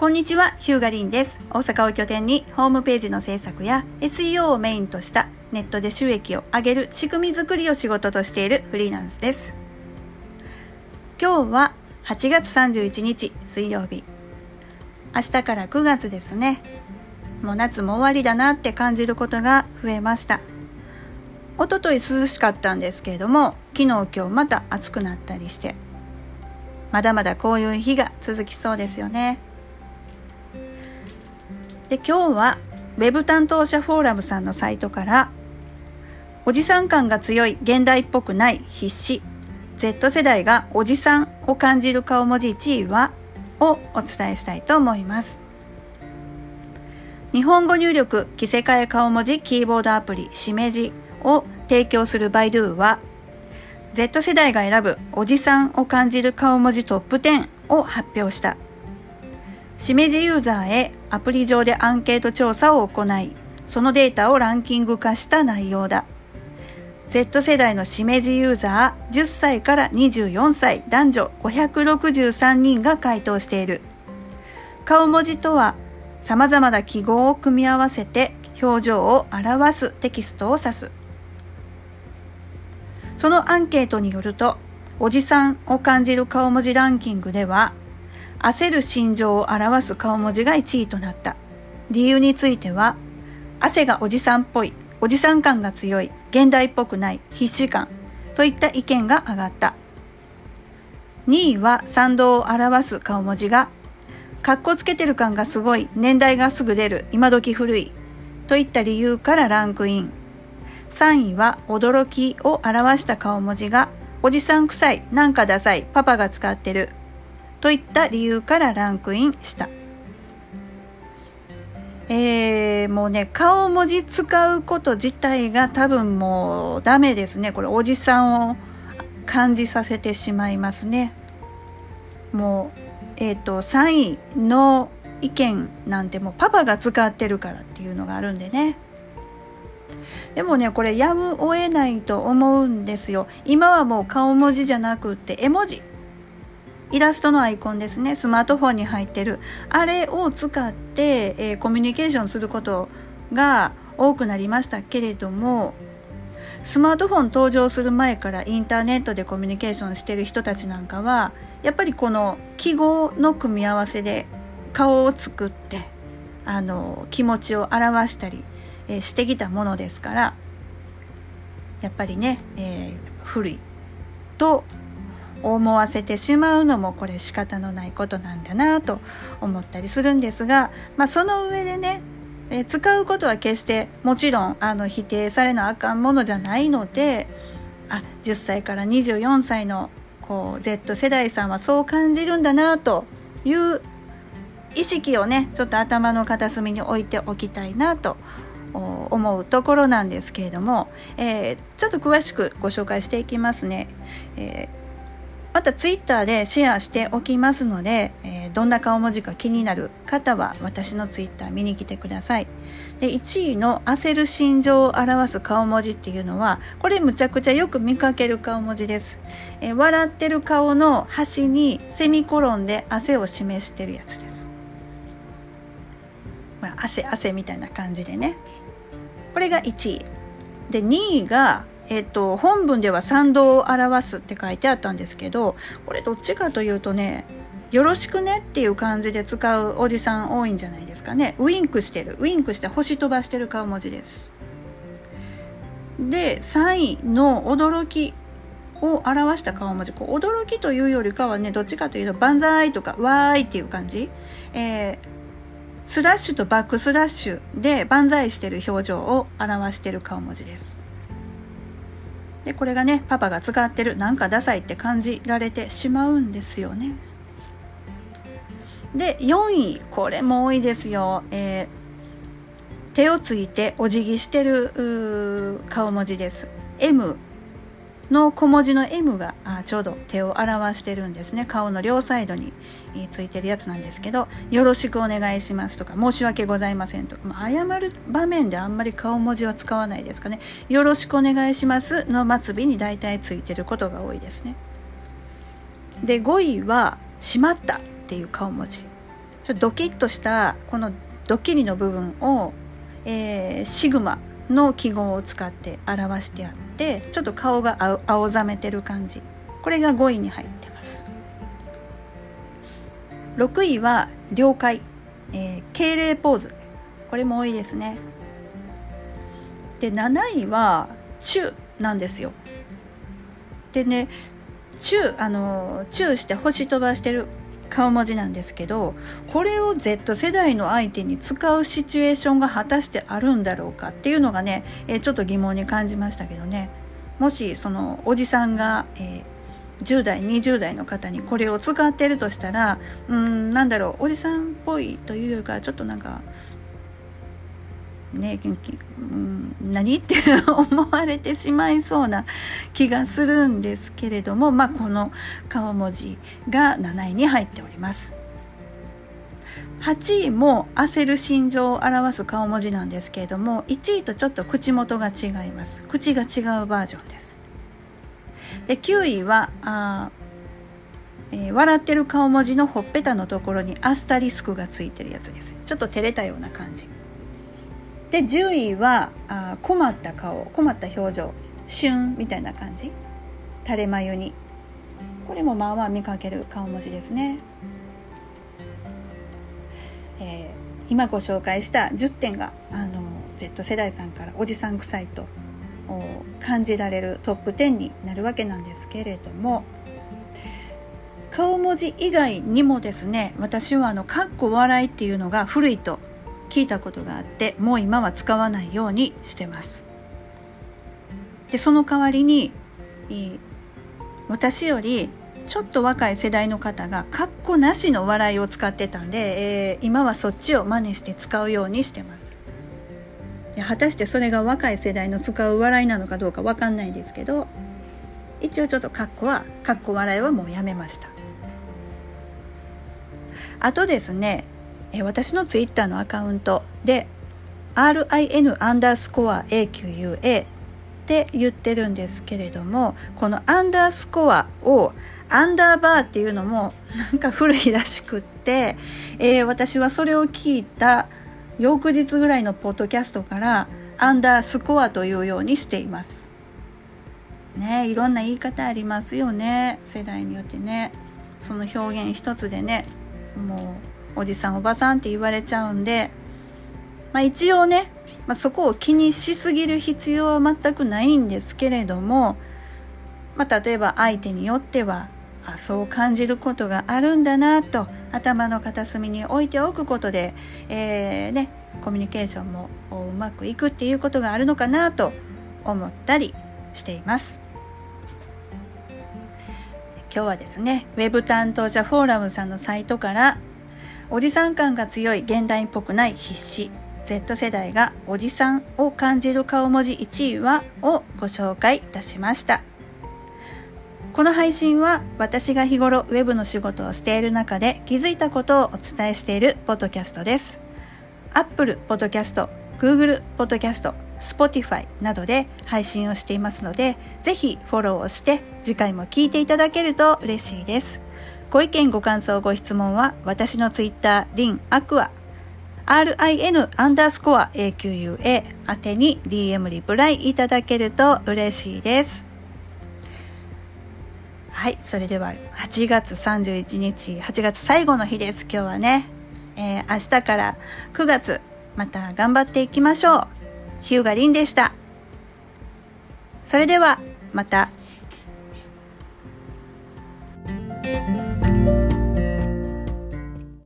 こんにちは、ヒューガリンです。大阪を拠点にホームページの制作や SEO をメインとしたネットで収益を上げる仕組み作りを仕事としているフリーランスです。今日は8月31日水曜日。明日から9月ですね。もう夏も終わりだなって感じることが増えました。おととい涼しかったんですけれども、昨日今日また暑くなったりして、まだまだこういう日が続きそうですよね。で今日は Web 担当者フォーラムさんのサイトからおじさん感が強い現代っぽくない必死 Z 世代がおじさんを感じる顔文字1位はをお伝えしたいと思います。日本語入力着せ替え顔文字キーボードアプリしめじを提供するバイドゥは Z 世代が選ぶおじさんを感じる顔文字トップ10を発表した。しめじユーザーへアプリ上でアンケート調査を行い、そのデータをランキング化した内容だ。Z 世代のしめじユーザー10歳から24歳男女563人が回答している。顔文字とは様々な記号を組み合わせて表情を表すテキストを指す。そのアンケートによると、おじさんを感じる顔文字ランキングでは、焦る心情を表す顔文字が1位となった。理由については、汗がおじさんっぽい、おじさん感が強い、現代っぽくない、必死感といった意見が上がった。2位は賛同を表す顔文字が、かっこつけてる感がすごい、年代がすぐ出る、今時古いといった理由からランクイン。3位は驚きを表した顔文字が、おじさん臭い、なんかダサい、パパが使ってる、といった理由からランクインした。えー、もうね、顔文字使うこと自体が多分もうダメですね。これおじさんを感じさせてしまいますね。もう、えっ、ー、と、3位の意見なんてもうパパが使ってるからっていうのがあるんでね。でもね、これやむを得ないと思うんですよ。今はもう顔文字じゃなくって絵文字イラストのアイコンですね。スマートフォンに入ってる。あれを使って、えー、コミュニケーションすることが多くなりましたけれどもスマートフォン登場する前からインターネットでコミュニケーションしてる人たちなんかはやっぱりこの記号の組み合わせで顔を作ってあの気持ちを表したり、えー、してきたものですからやっぱりね、えー、古いと思わせてしまうのもこれ仕方のないことなんだなと思ったりするんですが、まあ、その上でねえ使うことは決してもちろんあの否定されなあかんものじゃないのであ10歳から24歳のこう Z 世代さんはそう感じるんだなという意識をねちょっと頭の片隅に置いておきたいなと思うところなんですけれども、えー、ちょっと詳しくご紹介していきますね。えーまたツイッターでシェアしておきますので、えー、どんな顔文字か気になる方は私のツイッター見に来てください。で、1位の焦る心情を表す顔文字っていうのは、これむちゃくちゃよく見かける顔文字です。えー、笑ってる顔の端にセミコロンで汗を示してるやつです。まあ、汗汗みたいな感じでね。これが1位。で、2位がえっと、本文では賛同を表すって書いてあったんですけど、これどっちかというとね、よろしくねっていう感じで使うおじさん多いんじゃないですかね。ウインクしてる。ウインクして星飛ばしてる顔文字です。で、3位の驚きを表した顔文字。こう驚きというよりかはね、どっちかというと、万歳とか、わーいっていう感じ。えー、スラッシュとバックスラッシュで万歳してる表情を表してる顔文字です。でこれがねパパが使ってるなんかダサいって感じられてしまうんですよね。で4位これも多いですよ、えー、手をついてお辞儀してる顔文字です。M の小文字の M があちょうど手を表してるんですね。顔の両サイドについてるやつなんですけど「よろしくお願いします」とか「申し訳ございません」とか、まあ、謝る場面であんまり顔文字は使わないですかね「よろしくお願いします」の末尾に大体ついてることが多いですね。で5位は「しまった」っていう顔文字。ちょドキッとしたこのドッキリの部分を、えー、シグマの記号を使って表してあってちょっと顔が青ざめてる感じ。これが5位に入ってます。6位は了解、えー、敬礼ポーズ。これも多いですね。で7位は中なんですよ。でね中あの中して星飛ばしてる顔文字なんですけどこれを Z 世代の相手に使うシチュエーションが果たしてあるんだろうかっていうのがね、え、ちょっと疑問に感じましたけどね。もしそのおじさんが、えー、10代20代の方にこれを使ってるとしたらうんなんだろうおじさんっぽいというよりかちょっとなんかね、うん、何って思われてしまいそうな気がするんですけれども、まあ、この顔文字が7位に入っております。8位も焦る心情を表す顔文字なんですけれども1位とちょっと口元が違います。口が違うバージョンです。で9位はあ、えー、笑ってる顔文字のほっぺたのところにアスタリスクがついてるやつです。ちょっと照れたような感じ。で10位はあ困った顔困った表情旬みたいな感じ？垂れ眉に。これもまあまあ見かける顔文字ですね、えー、今ご紹介した10点があの Z 世代さんからおじさん臭いと感じられるトップ10になるわけなんですけれども顔文字以外にもですね私はあの「かっこ笑い」っていうのが古いと聞いたことがあってもう今は使わないようにしてます。でその代わりに私よりちょっと若い世代の方がかっこなしの笑いを使ってたんで、えー、今はそっちを真似して使うようにしてます。で果たしてそれが若い世代の使う笑いなのかどうかわかんないですけど一応ちょっとかっこはかっこ笑いはもうやめました。あとですねえ私のツイッターのアカウントで RIN アンダースコア AQUA って言ってるんですけれどもこのアンダースコアをアンダーバーっていうのもなんか古いらしくって、えー、私はそれを聞いた翌日ぐらいのポッドキャストからアンダースコアというようにしています。ねいろんな言い方ありますよね世代によってねその表現一つでねもうおじさんおばさんって言われちゃうんで、まあ、一応ね、まあ、そこを気にしすぎる必要は全くないんですけれども、まあ、例えば相手によってはあそう感じることがあるんだなと頭の片隅に置いておくことで、えー、ね、コミュニケーションもうまくいくっていうことがあるのかなと思ったりしています。今日はですね、ウェブ担当者フォーラムさんのサイトからおじさん感が強い現代っぽくない必死。Z 世代がおじさんを感じる顔文字1位はをご紹介いたしました。この配信は私が日頃ウェブの仕事をしている中で気づいたことをお伝えしているポッドキャストです。Apple Podcast、Google Podcast、Spotify などで配信をしていますのでぜひフォローをして次回も聞いていただけると嬉しいです。ご意見ご感想ご質問は私のツイッターリンアクア RIN アンダースコア AQUA 宛てに DM リプライいただけると嬉しいです。はい、それでは8月31日、8月最後の日です。今日はね、えー、明日から9月、また頑張っていきましょう。ヒューガリンでした。それでは、また